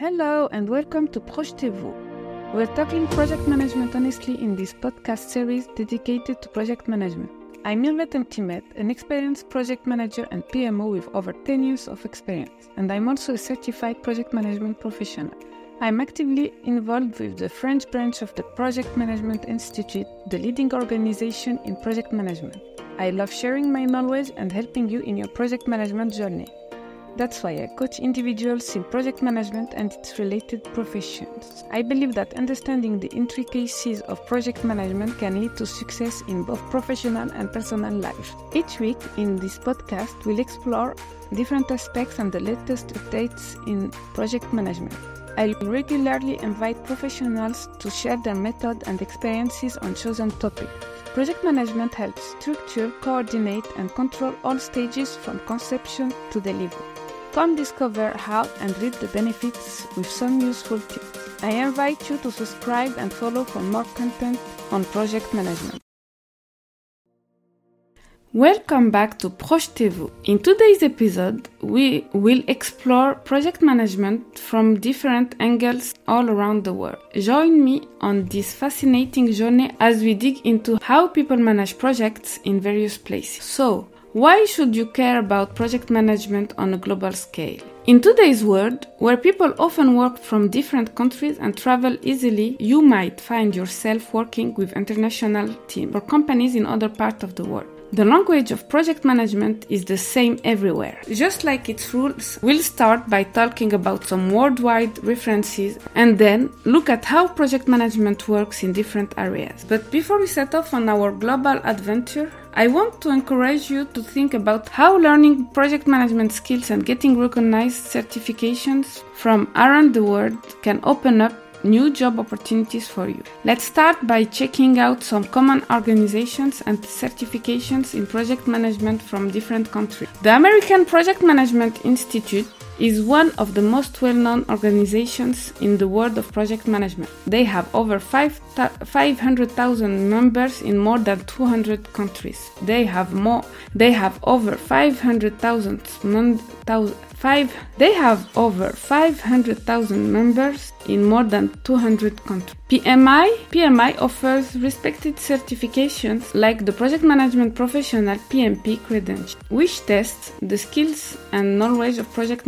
Hello and welcome to Projetez-vous. We're tackling project management honestly in this podcast series dedicated to project management. I'm Mirvet Mtimet, an experienced project manager and PMO with over 10 years of experience, and I'm also a certified project management professional. I'm actively involved with the French branch of the Project Management Institute, the leading organization in project management. I love sharing my knowledge and helping you in your project management journey. That's why I coach individuals in project management and its related professions. I believe that understanding the intricacies of project management can lead to success in both professional and personal life. Each week in this podcast, we'll explore different aspects and the latest updates in project management. I regularly invite professionals to share their method and experiences on chosen topics. Project management helps structure, coordinate, and control all stages from conception to delivery. Come discover how and reap the benefits with some useful tips. I invite you to subscribe and follow for more content on project management. Welcome back to Projetez-vous. In today's episode, we will explore project management from different angles all around the world. Join me on this fascinating journey as we dig into how people manage projects in various places. So, why should you care about project management on a global scale? In today's world, where people often work from different countries and travel easily, you might find yourself working with international teams or companies in other parts of the world. The language of project management is the same everywhere. Just like its rules, we'll start by talking about some worldwide references and then look at how project management works in different areas. But before we set off on our global adventure, I want to encourage you to think about how learning project management skills and getting recognized certifications from around the world can open up new job opportunities for you. Let's start by checking out some common organizations and certifications in project management from different countries. The American Project Management Institute is one of the most well known organizations in the world of project management. They have over 500,000 members in more than 200 countries. They have more they have over 500,000 five they have over 500,000 members in more than 200 countries. PMI PMI offers respected certifications like the Project Management Professional PMP credential, which tests the skills and knowledge of project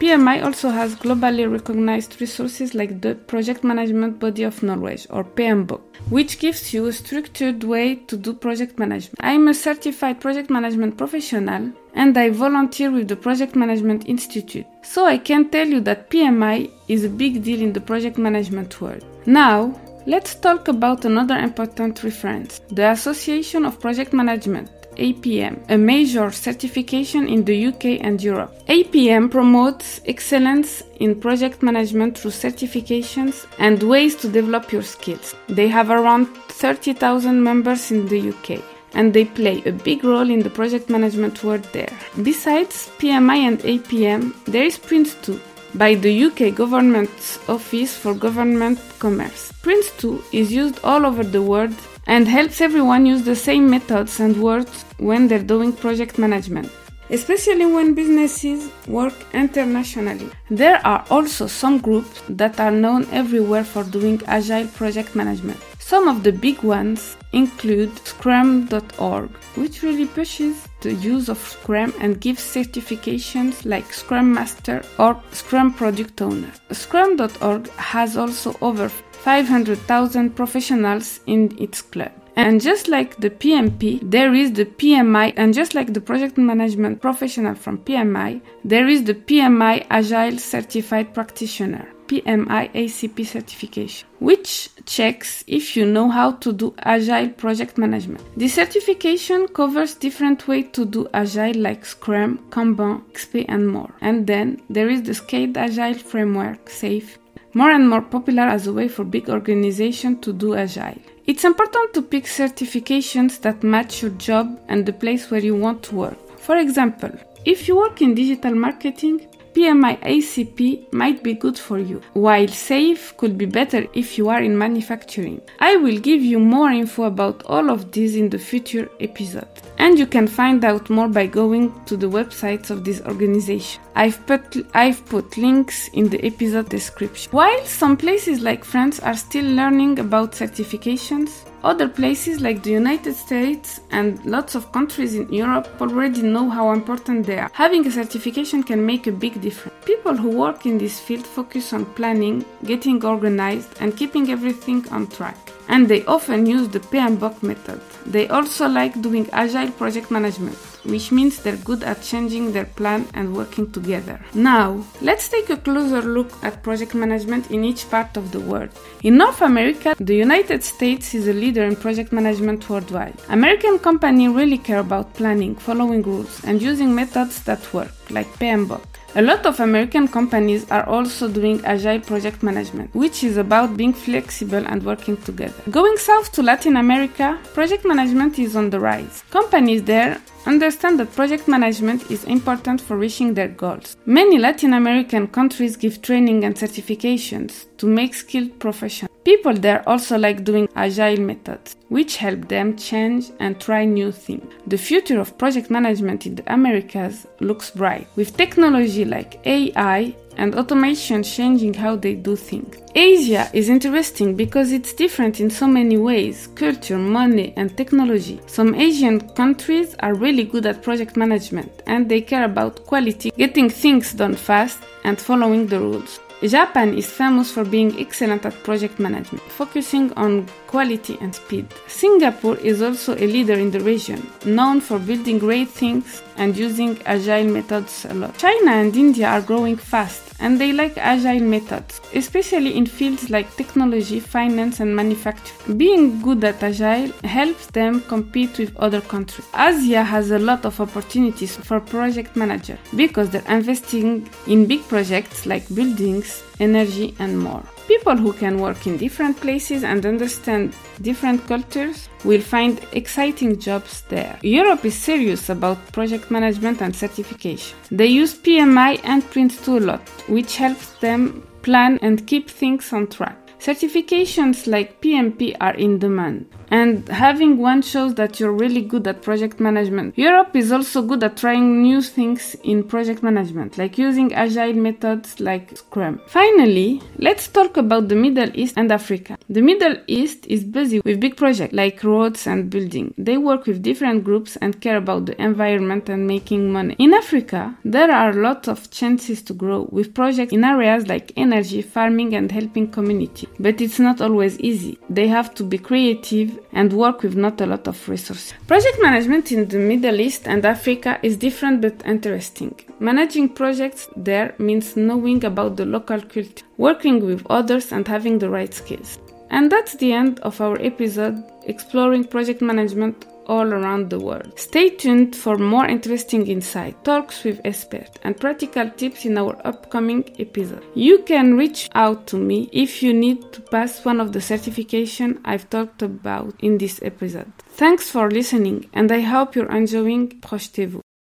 PMI also has globally recognized resources like the Project Management Body of Knowledge or PMBOK, which gives you a structured way to do project management. I am a certified project management professional and I volunteer with the Project Management Institute. So I can tell you that PMI is a big deal in the project management world. Now, let's talk about another important reference the Association of Project Management. APM, a major certification in the UK and Europe. APM promotes excellence in project management through certifications and ways to develop your skills. They have around 30,000 members in the UK and they play a big role in the project management world there. Besides PMI and APM, there is Prince2 by the UK Government's Office for Government Commerce. Prince2 is used all over the world and helps everyone use the same methods and words when they're doing project management especially when businesses work internationally. There are also some groups that are known everywhere for doing agile project management. Some of the big ones include Scrum.org, which really pushes the use of Scrum and gives certifications like Scrum Master or Scrum Product Owner. Scrum.org has also over 500,000 professionals in its club. And just like the PMP, there is the PMI, and just like the project management professional from PMI, there is the PMI Agile Certified Practitioner. PMI ACP certification, which checks if you know how to do agile project management. The certification covers different ways to do agile like Scrum, Kanban, XP and more. And then there is the Scaled Agile framework, SAFe, more and more popular as a way for big organizations to do agile. It's important to pick certifications that match your job and the place where you want to work. For example, if you work in digital marketing, PMI ACP might be good for you, while SAFE could be better if you are in manufacturing. I will give you more info about all of these in the future episode. And you can find out more by going to the websites of this organization. I've put, I've put links in the episode description. While some places like France are still learning about certifications, other places like the United States and lots of countries in Europe already know how important they are. Having a certification can make a big difference. People who work in this field focus on planning, getting organized, and keeping everything on track. And they often use the PMBOK method. They also like doing agile project management which means they're good at changing their plan and working together. Now, let's take a closer look at project management in each part of the world. In North America, the United States is a leader in project management worldwide. American companies really care about planning, following rules, and using methods that work, like PMBOK. A lot of American companies are also doing agile project management, which is about being flexible and working together. Going south to Latin America, project management is on the rise. Companies there understand that project management is important for reaching their goals. Many Latin American countries give training and certifications to make skilled professionals. People there also like doing agile methods, which help them change and try new things. The future of project management in the Americas looks bright, with technology like AI and automation changing how they do things. Asia is interesting because it's different in so many ways culture, money, and technology. Some Asian countries are really good at project management and they care about quality, getting things done fast, and following the rules. Japan is famous for being excellent at project management, focusing on quality and speed. Singapore is also a leader in the region, known for building great things and using agile methods a lot. China and India are growing fast and they like agile methods, especially in fields like technology, finance, and manufacturing. Being good at agile helps them compete with other countries. Asia has a lot of opportunities for project managers because they're investing in big projects like buildings, energy, and more. People who can work in different places and understand different cultures will find exciting jobs there. Europe is serious about project management and certification. They use PMI and Prince2 a lot, which helps them plan and keep things on track. Certifications like PMP are in demand and having one shows that you're really good at project management. Europe is also good at trying new things in project management, like using agile methods like Scrum. Finally, let's talk about the Middle East and Africa. The Middle East is busy with big projects like roads and building. They work with different groups and care about the environment and making money. In Africa, there are lots of chances to grow with projects in areas like energy, farming, and helping community. But it's not always easy. They have to be creative and work with not a lot of resources. Project management in the Middle East and Africa is different but interesting. Managing projects there means knowing about the local culture, working with others, and having the right skills. And that's the end of our episode exploring project management all around the world. Stay tuned for more interesting insight, talks with experts, and practical tips in our upcoming episode. You can reach out to me if you need to pass one of the certification I've talked about in this episode. Thanks for listening, and I hope you're enjoying Projetez-vous.